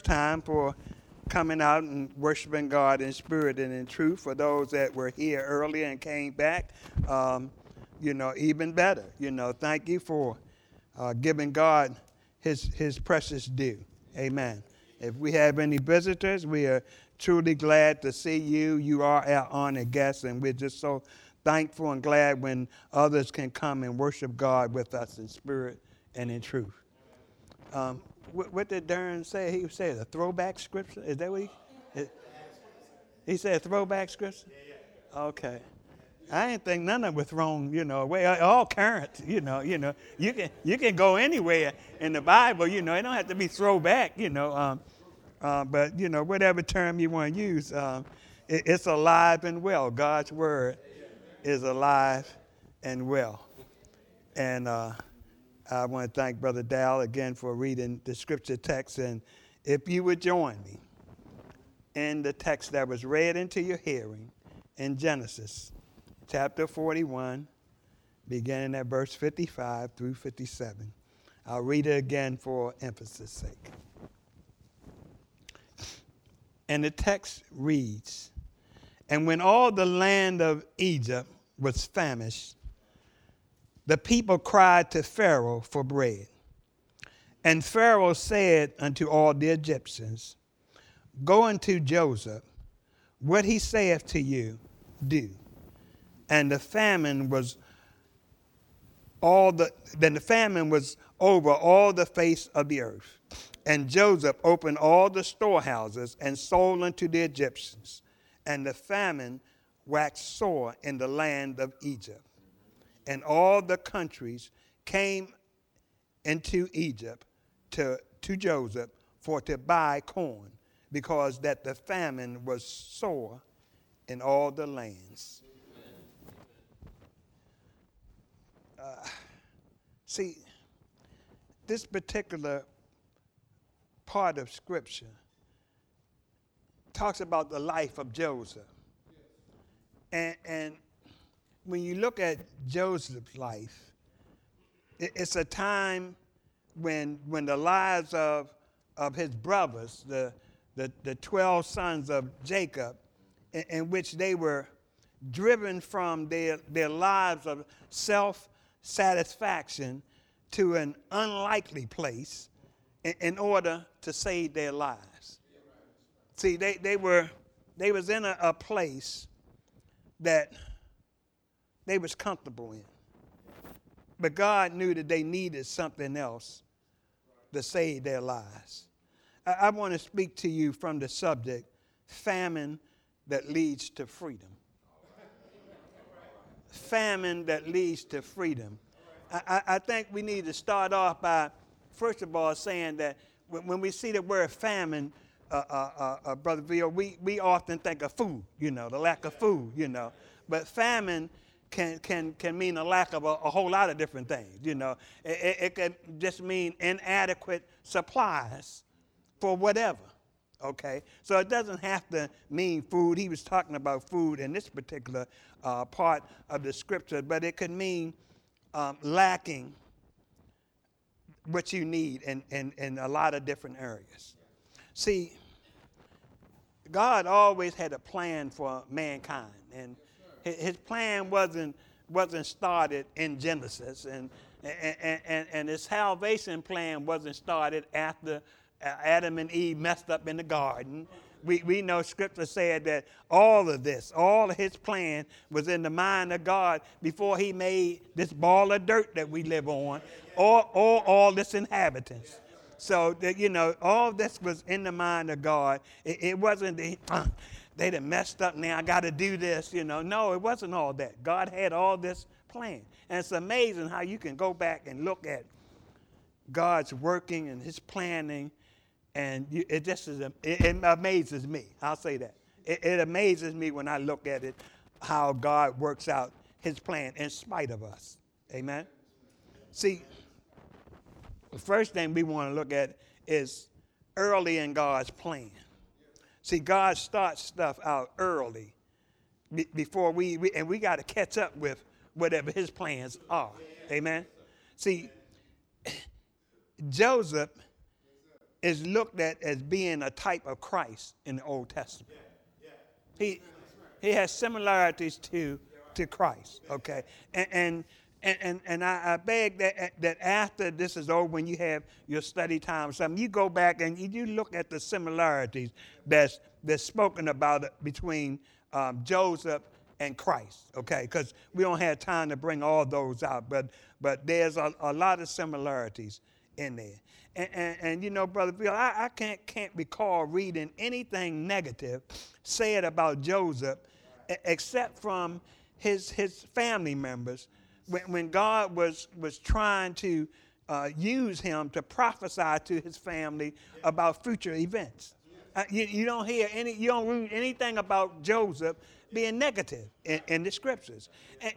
time for coming out and worshiping God in spirit and in truth. For those that were here earlier and came back, um, you know, even better. You know, thank you for uh, giving God his, his precious due. Amen. If we have any visitors, we are truly glad to see you. You are our honored guests, and we're just so thankful and glad when others can come and worship God with us in spirit and in truth. Um, what, what, did Darren say? He said a throwback scripture. Is that what he? He said throwback scripture. Okay. I didn't think none of it was thrown, you know, away. All current, you know, you know. You can you can go anywhere in the Bible, you know. It don't have to be throwback, you know. Um, uh, but you know, whatever term you want to use, um, it, it's alive and well. God's word is alive and well. And uh, I want to thank Brother Dal again for reading the scripture text. And if you would join me in the text that was read into your hearing in Genesis chapter 41, beginning at verse 55 through 57. I'll read it again for emphasis' sake. And the text reads And when all the land of Egypt was famished, the people cried to Pharaoh for bread. And Pharaoh said unto all the Egyptians, Go unto Joseph, what he saith to you, do. And the famine was all the then the famine was over all the face of the earth. And Joseph opened all the storehouses and sold unto the Egyptians. And the famine waxed sore in the land of Egypt. And all the countries came into Egypt to, to Joseph for to buy corn, because that the famine was sore in all the lands. Uh, see, this particular part of Scripture talks about the life of Joseph. And, and when you look at Joseph's life, it's a time when, when the lives of, of his brothers, the, the, the 12 sons of Jacob, in, in which they were driven from their, their lives of self satisfaction to an unlikely place in, in order to save their lives. See, they, they were they was in a, a place that they was comfortable in. But God knew that they needed something else to save their lives. I, I want to speak to you from the subject famine that leads to freedom. Famine that leads to freedom. I, I, think we need to start off by, first of all, saying that when, when we see the word famine, uh, uh, uh, uh Brother Bill, we, we often think of food, you know, the lack of food, you know. But famine can, can, can mean a lack of a, a whole lot of different things, you know. It, it, it can just mean inadequate supplies for whatever, okay? So it doesn't have to mean food. He was talking about food in this particular uh, part of the scripture, but it could mean um, lacking what you need in, in, in a lot of different areas. See, God always had a plan for mankind, and his plan wasn't, wasn't started in Genesis, and, and, and, and his salvation plan wasn't started after Adam and Eve messed up in the garden we, we know scripture said that all of this, all of his plan was in the mind of God before he made this ball of dirt that we live on, or, or all its inhabitants. So that you know, all this was in the mind of God. It, it wasn't the, uh, they done messed up now. I got to do this. You know, no, it wasn't all that. God had all this plan, and it's amazing how you can go back and look at God's working and His planning and you, it just is, it, it, amazes me. I'll say that. It, it amazes me when I look at it, how God works out his plan in spite of us. Amen? See, the first thing we want to look at is early in God's plan. See, God starts stuff out early before we, we and we got to catch up with whatever his plans are. Amen? See, Joseph is looked at as being a type of Christ in the Old Testament. He, he has similarities to, to Christ, okay? And, and, and, and I, I beg that, that after this is over, when you have your study time or something, you go back and you look at the similarities that's, that's spoken about between um, Joseph and Christ, okay? Because we don't have time to bring all those out, but, but there's a, a lot of similarities in there. And, and, and, you know, Brother Bill, I, I can't, can't recall reading anything negative said about Joseph except from his, his family members when, when God was, was trying to uh, use him to prophesy to his family about future events. Uh, you, you, don't hear any, you don't read anything about Joseph being negative in, in the scriptures.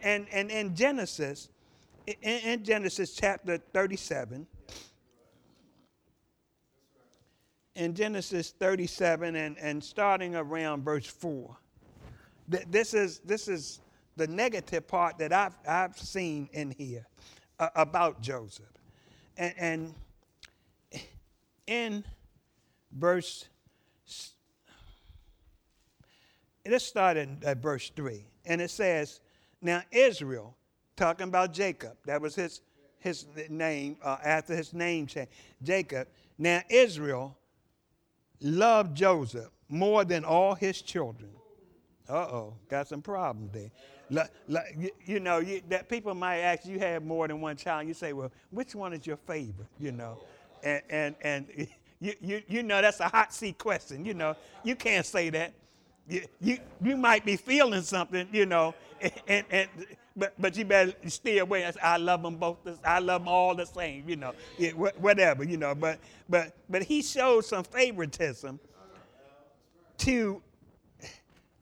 And, and, in Genesis, in, in Genesis chapter 37, in Genesis 37 and, and starting around verse 4. This is, this is the negative part that I've, I've seen in here uh, about Joseph. And, and in verse, let's start in at verse 3. And it says, Now Israel, talking about Jacob, that was his, his name uh, after his name change, Jacob. Now Israel loved Joseph more than all his children. Uh oh, got some problems there. You, know, you, that people might ask you have more than one child. You say, well, which one is your favorite? You know, and and and you you, you know that's a hot seat question. You know, you can't say that. You you, you might be feeling something. You know, and, and but but you better stay away. I love them both. I love them all the same. You know, whatever. You know, but but but he showed some favoritism to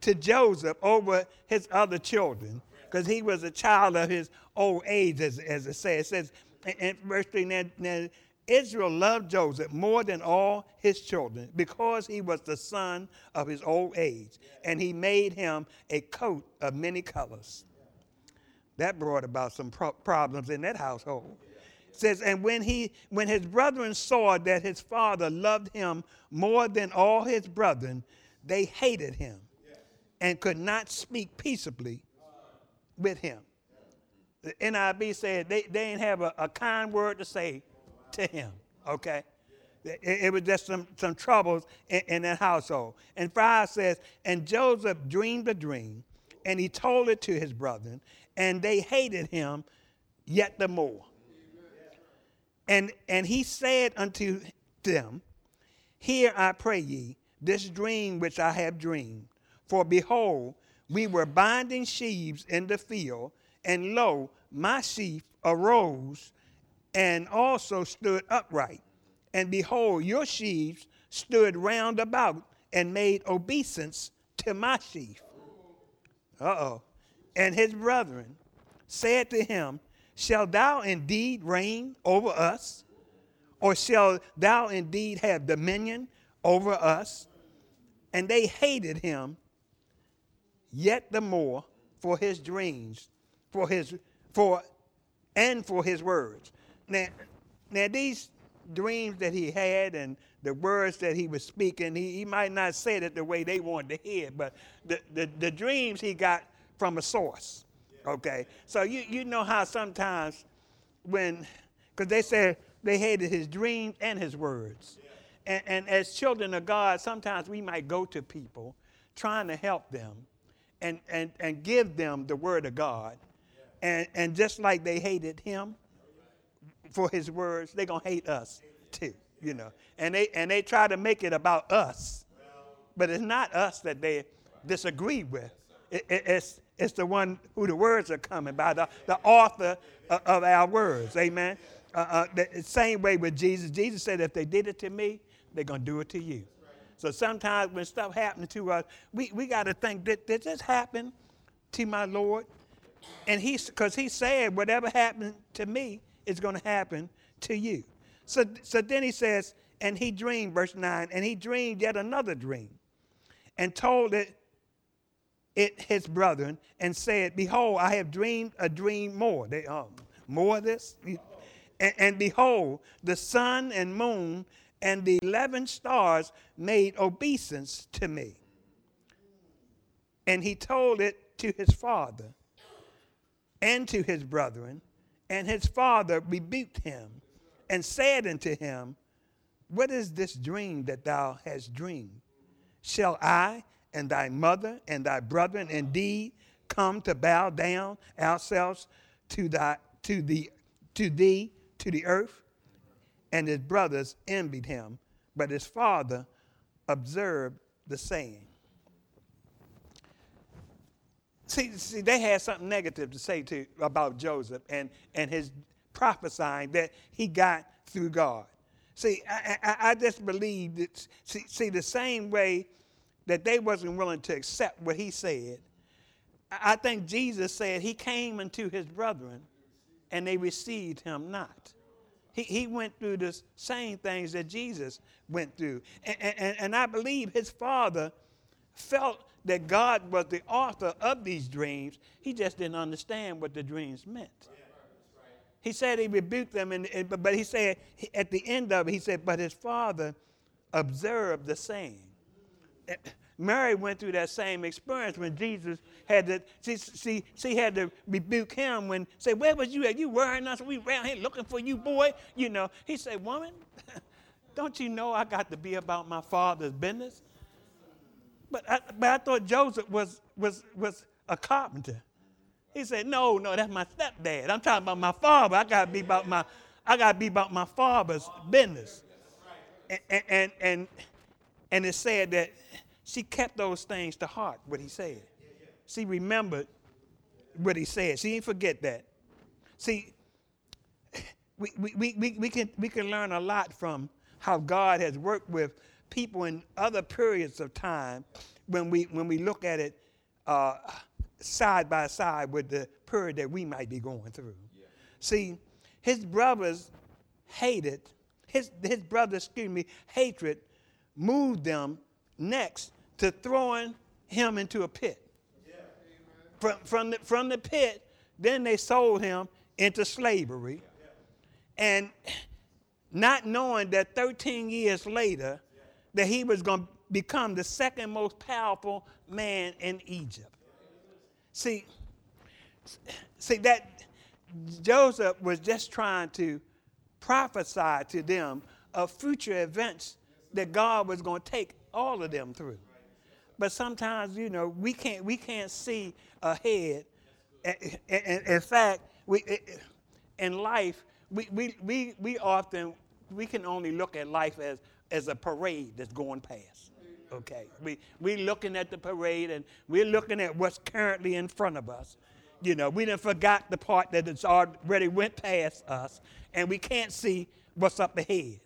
to Joseph over his other children because he was a child of his old age, as, as it says. It says in verse 3 now, now, Israel loved Joseph more than all his children because he was the son of his old age, and he made him a coat of many colors. That brought about some pro- problems in that household. It says, and when he when his brethren saw that his father loved him more than all his brethren, they hated him and could not speak peaceably with him. The NIV said they, they didn't have a, a kind word to say to him, okay? It, it, was just some, some troubles in, in that household. And 5 says, And Joseph dreamed a dream, and he told it to his brethren, and they hated him yet the more. And, and he said unto them, Hear, I pray ye, this dream which I have dreamed. For behold, we were binding sheaves in the field, and lo, my sheaf arose and also stood upright. And behold, your sheaves stood round about and made obeisance to my sheaf. Uh oh. And his brethren said to him, Shall thou indeed reign over us? Or shall thou indeed have dominion over us? And they hated him yet the more for his dreams, for his for and for his words. Now, now these dreams that he had and the words that he was speaking, he, he might not say it the way they wanted to hear, but the, the, the dreams he got from a source. Okay? So you, you know how sometimes when, because they said they hated his dreams and his words. And, and as children of God, sometimes we might go to people trying to help them and, and, and give them the word of God. And, and just like they hated him for his words, they're going to hate us too, you know. And they, and they try to make it about us. But it's not us that they disagree with. It, it, it's, it's the one who the words are coming by, the, the author of, of our words. Amen. Uh, uh, the same way with Jesus. Jesus said, if they did it to me, they're going to do it to you. So sometimes when stuff happens to us, we, we got to think, did, did this happen to my Lord? And he, because he said, whatever happened to me is going to happen to you. So, so then he says, and he dreamed, verse 9, and he dreamed yet another dream and told it, it his brethren and said, Behold, I have dreamed a dream more. They, um, more of this? And, and behold, the sun and moon and the 11 stars made obeisance to me. And he told it to his father and to his brethren, and his father rebuked him and said unto him, What is this dream that thou hast dreamed? Shall I and thy mother and thy brethren indeed come to bow down ourselves to, thy, to, the, to thee, to the earth? And his brothers envied him, but his father observed the saying. See, see, they had something negative to say to about Joseph and, and his prophesying that he got through God. See, I, I, I just believe that, see, see, the same way that they wasn't willing to accept what he said, I think Jesus said he came unto his brethren and they received him not. He, he went through the same things that Jesus went through. And, and, and I believe his father felt that God was the author of these dreams. He just didn't understand what the dreams meant. He said he rebuked them, and, but he said at the end of it, he said, but his father observed the same. Mary went through that same experience when Jesus had to, she, she, she had to rebuke him when, say, where was you at? You worrying us? We around here looking for you, boy. You know, he said, woman, don't you know I got to be about my father's business? But I, but I thought Joseph was, was, was a carpenter. He said, no, no, that's my stepdad. I'm talking about my father. I got to be about my, I got to be about my father's business. And, and, and, and it said that she kept those things to heart, what he said. She remembered what he said. She didn't forget that. See, we, we, we, we, can, we can learn a lot from how God has worked with people in other periods of time when we, when we look at it uh, side by side with the period that we might be going through. Yeah. See, his brothers hated, his, his brothers, excuse me, hatred moved them next to throwing him into a pit. From, from, the, from the pit, then they sold him into slavery. And not knowing that 13 years later, that he was going to become the second most powerful man in Egypt. See, see that Joseph was just trying to prophesy to them of future events that God was going to take all of them through. But sometimes, you know, we can't we can't see ahead. In fact, we in life we, we, we, we often we can only look at life as, as a parade that's going past. Okay. We we looking at the parade and we're looking at what's currently in front of us. You know, we didn't forgot the part that it's already went past us and we can't see what's up ahead.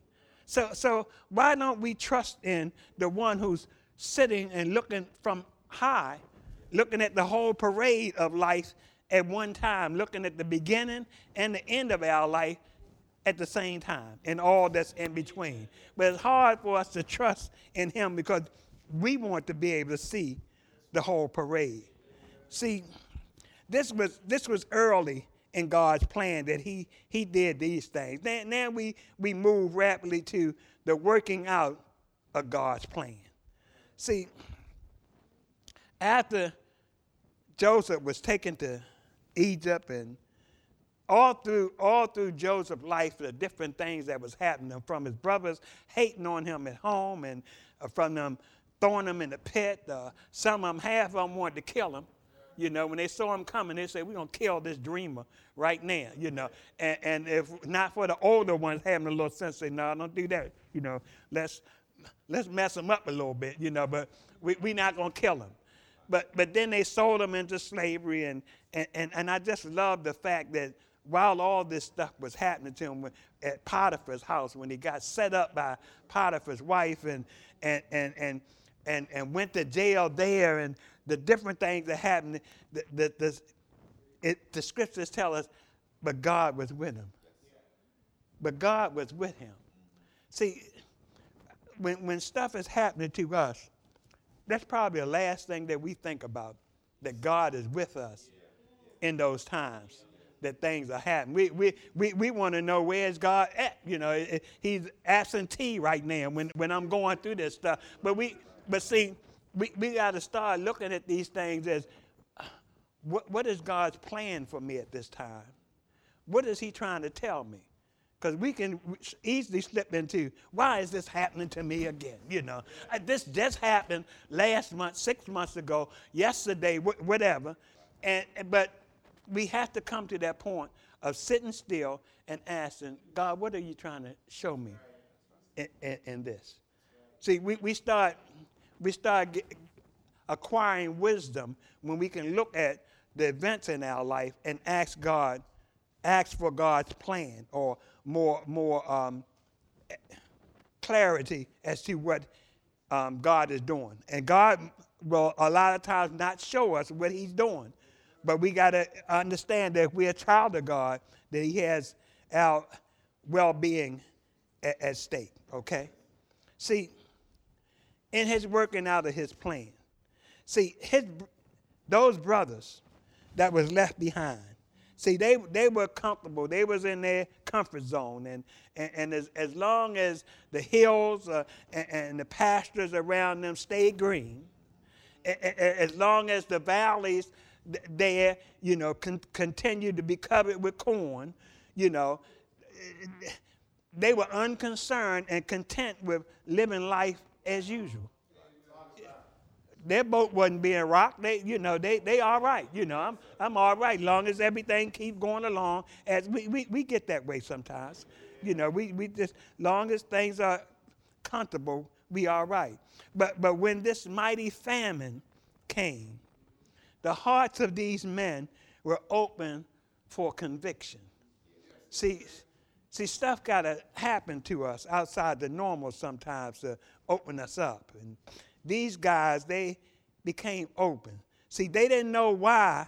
So, so why don't we trust in the one who's sitting and looking from high, looking at the whole parade of life at one time, looking at the beginning and the end of our life at the same time and all that's in between. But it's hard for us to trust in Him because we want to be able to see the whole parade. See, this was this was early in God's plan that he, he did these things. Now, now we, we move rapidly to the working out of God's plan. See, after Joseph was taken to Egypt and all through all through Joseph's life, the different things that was happening from his brothers hating on him at home and uh, from them throwing him in the pit. Uh, some of them, half of them wanted to kill him. You know, when they saw him coming, they said, We're going to kill this dreamer right now, you know. And, and, if not for the older ones having a little sense, say, No, don't do that. You know, let's, let's mess him up a little bit, you know, but we're we not going to kill him. But, but then they sold him into slavery. And, and, and, and I just love the fact that while all this stuff was happening to him at Potiphar's house, when he got set up by Potiphar's wife and, and, and, and, and, and went to jail there and the different things that happened, the, the, the, it, the scriptures tell us, but God was with him. But God was with him. See, when, when stuff is happening to us, that's probably the last thing that we think about, that God is with us in those times that things are happening. We, we, we, we want to know where's God at. You know, he's absentee right now when, when I'm going through this stuff. But we, but see, we, we got to start looking at these things as what, what is God's plan for me at this time? What is He trying to tell me? Because we can easily slip into, why is this happening to me again? You know, uh, this just happened last month, six months ago, yesterday, wh- whatever. And, but we have to come to that point of sitting still and asking, God, what are you trying to show me in, in, in this? See, we, we start, we start get, acquiring wisdom when we can look at the events in our life and ask God, ask for God's plan or more, more um, clarity as to what um, God is doing. And God will a lot of times not show us what He's doing, but we got to understand that if we're a child of God, that He has our well-being at, at stake. Okay, see, in His working out of His plan, see his those brothers that was left behind See, they, they were comfortable. They was in their comfort zone. And, and, and as, as long as the hills uh, and, and, the pastures around them stayed green, as long as the valleys there, you know, con- continued to be covered with corn, you know, they were unconcerned and content with living life as usual their boat wasn't being rocked. They, you know, they, they all right. You know, I'm, I'm all right, long as everything keeps going along. As we, we, we get that way sometimes. You know, we, we just, long as things are comfortable, we all right. But, but when this mighty famine came, the hearts of these men were open for conviction. See, see, stuff got to happen to us outside the normal sometimes to open us up. And these guys, they became open. See, they didn't know why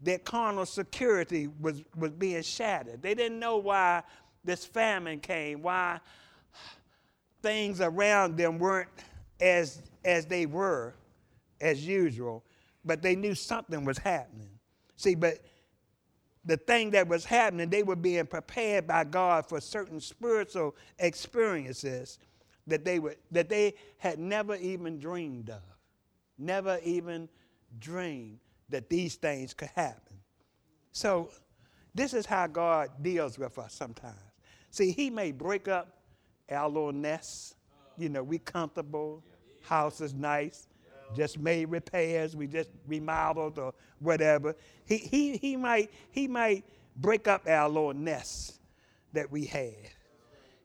their carnal security was, was being shattered. They didn't know why this famine came, why things around them weren't as, as they were as usual, but they knew something was happening. See, but the thing that was happening, they were being prepared by God for certain spiritual experiences that they, were, that they had never even dreamed of. Never even dreamed that these things could happen. So, this is how God deals with us sometimes. See, He may break up our little nests. You know, we comfortable, house is nice, just made repairs, we just remodeled or whatever. He, he, he, might, he might break up our little nests that we had.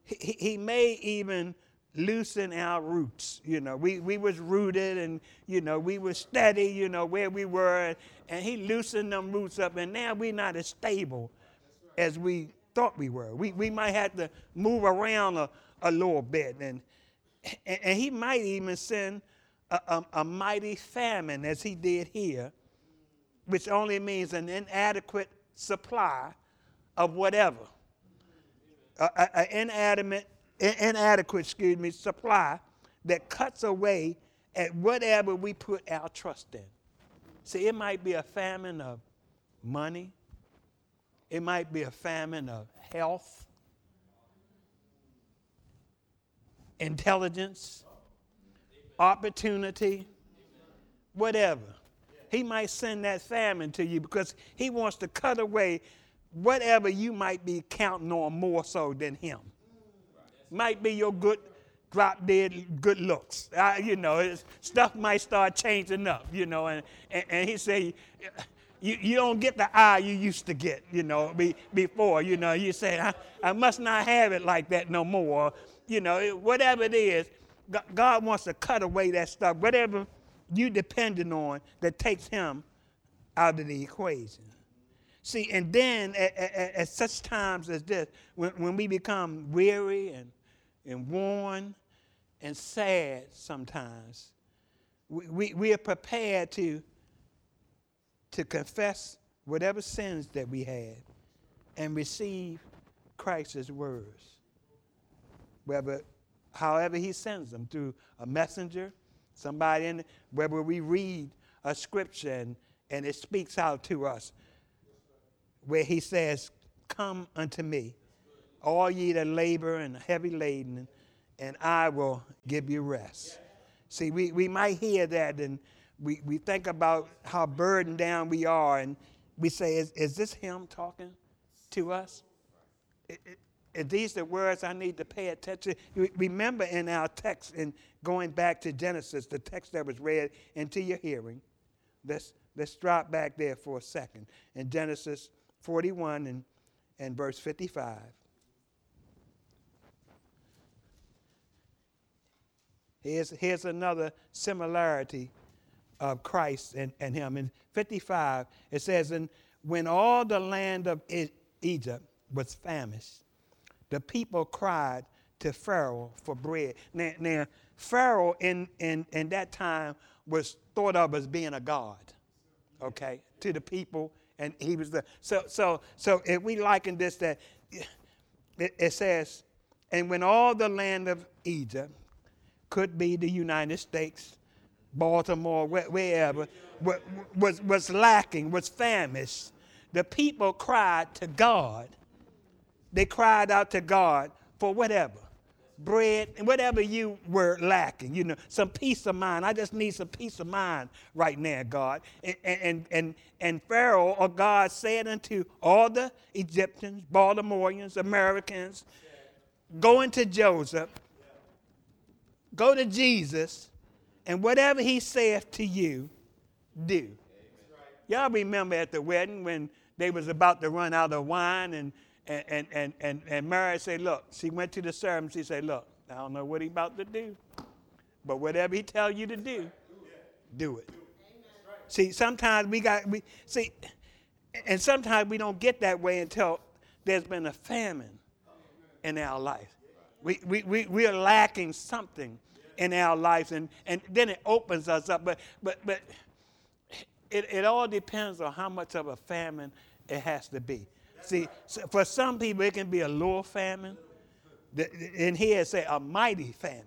He, he may even loosen our roots. You know, we, we was rooted and, you know, we was steady, you know, where we were. And he loosened them roots up. And now we're not as stable as we thought we were. We, we might have to move around a, a little bit. And, and, and he might even send a, a, a mighty famine as he did here, which only means an inadequate supply of whatever. An inadequate inadequate, excuse me, supply that cuts away at whatever we put our trust in. See, it might be a famine of money, it might be a famine of health, intelligence, opportunity, whatever. He might send that famine to you because he wants to cut away whatever you might be counting on more so than him might be your good drop dead good looks. Uh, you know, stuff might start changing up, you know. And, and, and he say, you, you don't get the eye you used to get, you know, be, before. You know, you say, I, I must not have it like that no more. You know, whatever it is, God wants to cut away that stuff, whatever you depending on that takes him out of the equation. See, and then at, at, at such times as this, when, when we become weary and and worn and sad sometimes. We, we, we are prepared to, to confess whatever sins that we had and receive Christ's words. Whether, however he sends them, through a messenger, somebody in, whether we read a scripture and, and it speaks out to us. where he says, Come unto me, all ye that labor and heavy laden, and I will give you rest. See, we, we might hear that and we, we think about how burdened down we are, and we say, Is, is this him talking to us? It, these the words I need to pay attention? Remember in our text, in going back to Genesis, the text that was read into your hearing, let's, let's drop back there for a second. In Genesis 41 and, and verse 55. Here's, here's another similarity of Christ and, and him. In 55, it says, And when all the land of Egypt was famished, the people cried to Pharaoh for bread. Now, now Pharaoh in, in, in that time was thought of as being a god, okay, to the people, and he was the. So, so, so if we liken this, that it, it says, and when all the land of Egypt could be the United States, Baltimore, wherever, was, was lacking, was famished. The people cried to God. They cried out to God for whatever bread and whatever you were lacking, you know, some peace of mind. I just need some peace of mind right now, God. And, and, and, and Pharaoh or God said unto all the Egyptians, Baltimoreans, Americans, go into Joseph Go to Jesus, and whatever he saith to you, do. Y'all remember at the wedding when they was about to run out of wine and and, and, and, and Mary said, look, she went to the servant, she said, look, I don't know what he about to do, but whatever he tell you to do, do it. See, sometimes we got, we see, and sometimes we don't get that way until there's been a famine in our life. We, we, we, are lacking something in our lives, and, and then it opens us up. But, but, but it, it all depends on how much of a famine it has to be. See, for some people, it can be a little famine. And here, it say a mighty famine.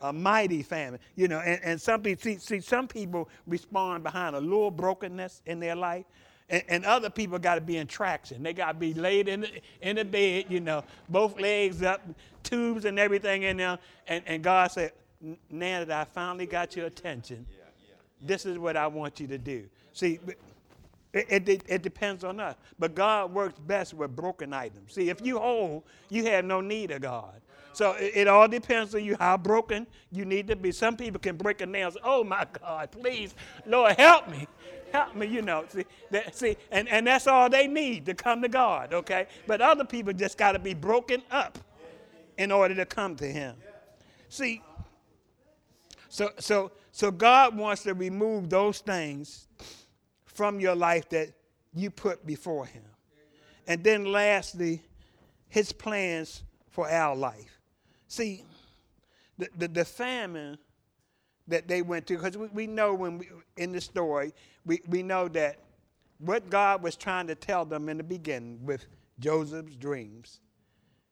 A mighty famine. You know, and, and some people, see, see, some people respond behind a little brokenness in their life. And, and, other people got to be in traction. They got to be laid in the, in the bed, you know, both legs up, tubes and everything in there. And, and God said, now that I finally got your attention, yeah, yeah. this is what I want you to do. See, it, it, it, depends on us. But God works best with broken items. See, if you whole, you have no need of God. So it, it, all depends on you how broken you need to be. Some people can break a nail. Say, oh my God, please, Lord, help me help me, you know. See, that, see and, and that's all they need to come to God, okay? But other people just got to be broken up in order to come to Him. See, so, so, so God wants to remove those things from your life that you put before Him. And then lastly, His plans for our life. See, the, the, the famine that they went to, because we, we know when we, in the story, we, we know that what God was trying to tell them in the beginning with Joseph's dreams,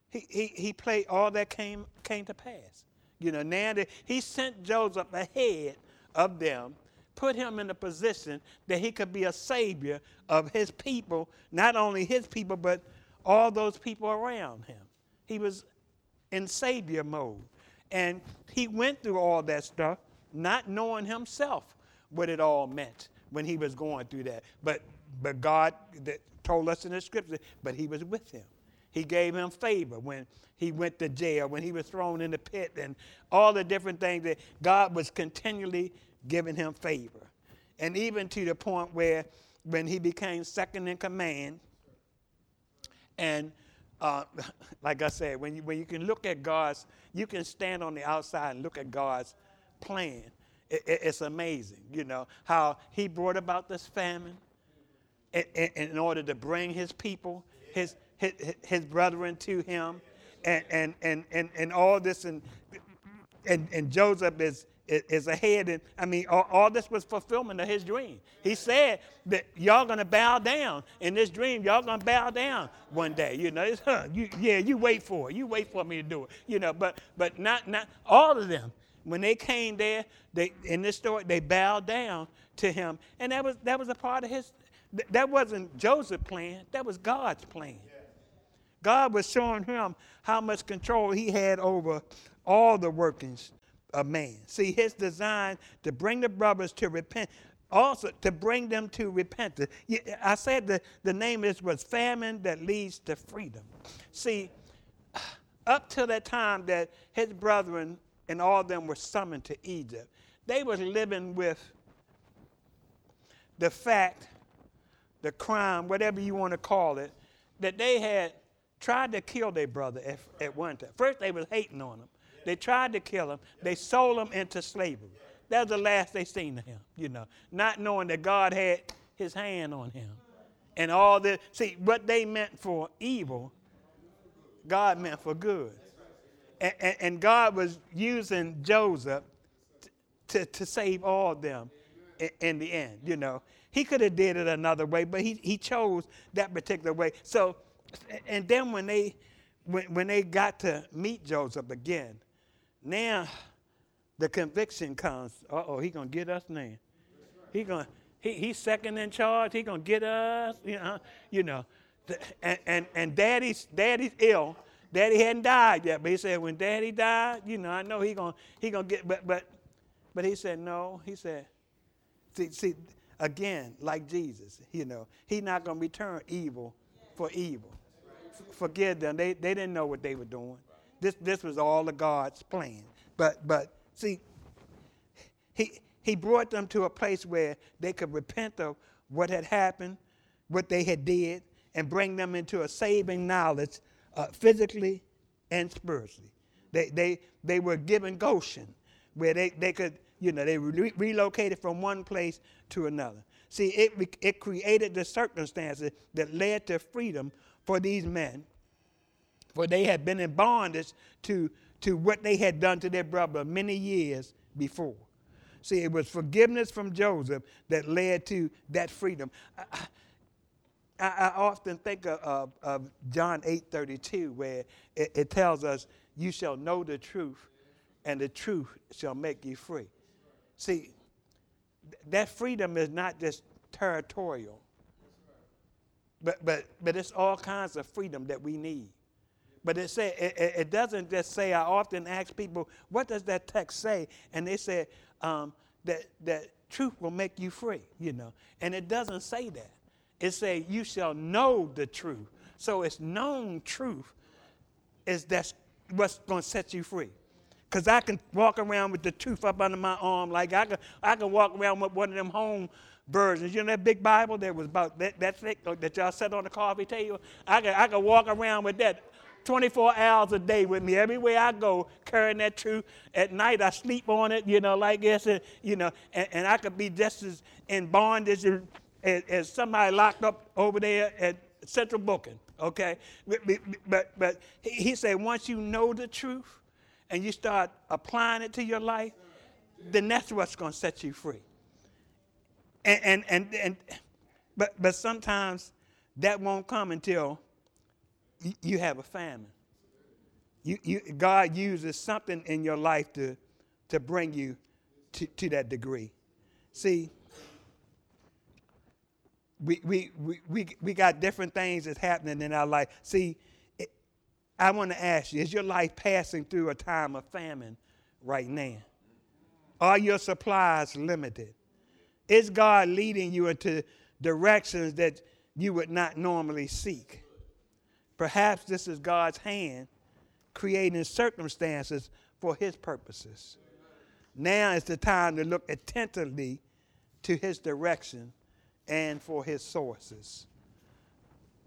he, he, he played all that came, came to pass. You know, now that he sent Joseph ahead of them, put him in a position that he could be a savior of his people, not only his people, but all those people around him. He was in savior mode. And he went through all that stuff, not knowing himself what it all meant when he was going through that. But, but God told us in the scripture, but he was with him. He gave him favor when he went to jail, when he was thrown in the pit, and all the different things that God was continually giving him favor. And even to the point where when he became second in command, and uh, like I said, when you, when you can look at God's, you can stand on the outside and look at God's plan. It, it, it's amazing, you know, how he brought about this famine in, in, in order to bring his people, his, his, his brethren to him and, and, and, and, and all this and, and, and Joseph is, is ahead and I mean all, all, this was fulfillment of his dream. He said that y'all gonna bow down in this dream. Y'all gonna bow down one day. You know, huh, you, yeah, you wait for it. You wait for me to do it. You know, but but not not all of them. When they came there, they in this story they bowed down to him, and that was that was a part of his that wasn't Joseph's plan, that was God's plan. God was showing him how much control he had over all the workings of man. See, his design to bring the brothers to repent, also to bring them to repentance. I said the, the name is was famine that leads to freedom. See, up to that time that his brethren and all of them were summoned to Egypt, they was living with the fact, the crime, whatever you want to call it, that they had tried to kill their brother at, at one time. First, they was hating on him. They tried to kill him. They sold him into slavery. That was the last they seen of him, you know, not knowing that God had his hand on him. And all this, see, what they meant for evil, God meant for good. And, and, and God was using Joseph to, to save all of them in, in the end, you know. He could have did it another way, but he, he chose that particular way. So, and then when they, when, when they got to meet Joseph again, now the conviction comes. Uh oh, he gonna get us now. He gonna he, he's second in charge. He gonna get us. You know, you know. And, and and daddy's daddy's ill. Daddy hadn't died yet, but he said when daddy died, you know, I know he gonna he gonna get. But but but he said no. He said, see see again like Jesus, you know, he's not gonna return evil for evil. Forgive them. They they didn't know what they were doing. This this was all of God's plan. But but See, he, he brought them to a place where they could repent of what had happened, what they had did, and bring them into a saving knowledge uh, physically and spiritually. They, they, they were given Goshen, where they, they could, you know, they re- relocated from one place to another. See, it, it created the circumstances that led to freedom for these men, for they had been in bondage to to what they had done to their brother many years before. See, it was forgiveness from Joseph that led to that freedom. I, I, I often think of, of, of, John 8 32, where it, it tells us, You shall know the truth, and the truth shall make you free. See, that freedom is not just territorial, but, but, but it's all kinds of freedom that we need. But it, say, it, it, doesn't just say, I often ask people, what does that text say? And they say um, that, that truth will make you free, you know. And it doesn't say that. It say, you shall know the truth. So it's known truth is that's what's going to set you free. Because I can walk around with the truth up under my arm. Like I can, I can walk around with one of them home versions. You know that big Bible that was about that, that thick that y'all set on the coffee table? I can, I can walk around with that 24 hours a day with me. Everywhere I go, carrying that truth. At night, I sleep on it, you know, like this, and, you know, and, and I could be just as in bondage as, as somebody locked up over there at Central Booking, okay? But, but, but he said, once you know the truth and you start applying it to your life, then that's what's going to set you free. And, and, and, and but, but sometimes that won't come until you have a famine. You, you, God uses something in your life to, to bring you to, to that degree. See, we, we, we, we, we got different things that's happening in our life. See, it, I want to ask you is your life passing through a time of famine right now? Are your supplies limited? Is God leading you into directions that you would not normally seek? Perhaps this is God's hand creating circumstances for his purposes. Now is the time to look attentively to his direction and for his sources.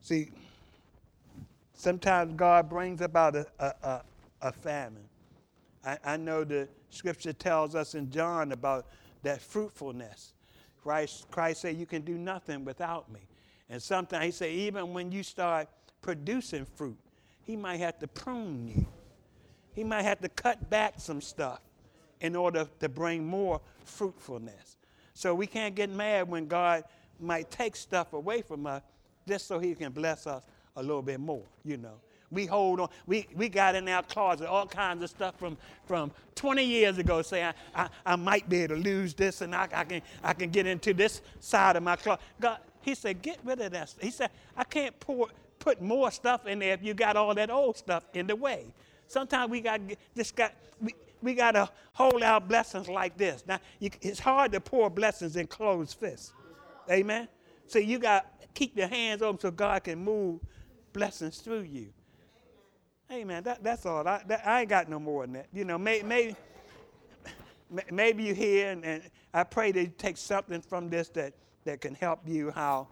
See, sometimes God brings about a, a, a, famine. I, I, know the scripture tells us in John about that fruitfulness. Christ, Christ said, You can do nothing without me. And sometimes he said, Even when you start producing fruit, he might have to prune you. He might have to cut back some stuff in order to bring more fruitfulness. So we can't get mad when God might take stuff away from us just so he can bless us a little bit more, you know. We hold on. We, we got in our closet all kinds of stuff from, from 20 years ago saying, I, I, might be able to lose this and I, I, can, I can get into this side of my closet. God, He said, get rid of that. He said, I can't pour, put more stuff in there if you got all that old stuff in the way. Sometimes we got just got we, we got to hold our blessings like this. Now you, it's hard to pour blessings in closed fists. Amen. So you got keep your hands open so God can move blessings through you. Amen. That, that's all. I, that, I ain't got no more than that. You know, may, maybe maybe you hear, and, and I pray that you take something from this that that can help you. How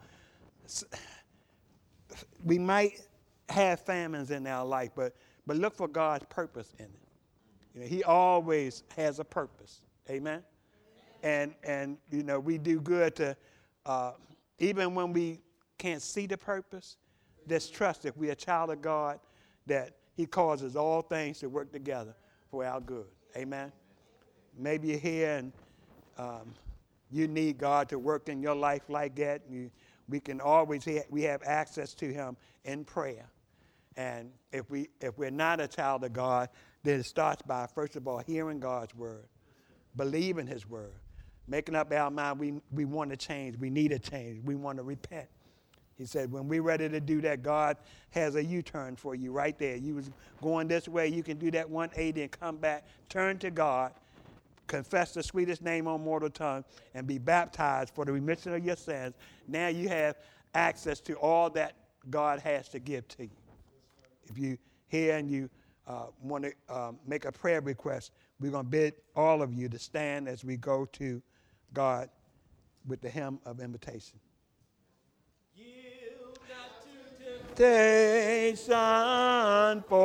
we might have famines in our life, but but look for God's purpose in it. You know, He always has a purpose. Amen. And and you know we do good to uh, even when we can't see the purpose. Just trust if we're a child of God that He causes all things to work together for our good. Amen. Maybe you're here and um, you need God to work in your life like that. You, we can always we have access to Him in prayer. And if, we, if we're not a child of God, then it starts by, first of all, hearing God's word, believing his word, making up our mind we, we want to change, we need to change, we want to repent. He said, when we're ready to do that, God has a U turn for you right there. You was going this way, you can do that 180 and come back, turn to God, confess the sweetest name on mortal tongue, and be baptized for the remission of your sins. Now you have access to all that God has to give to you. If you here and you uh, want to um, make a prayer request, we're going to bid all of you to stand as we go to God with the hymn of invitation. Temptation for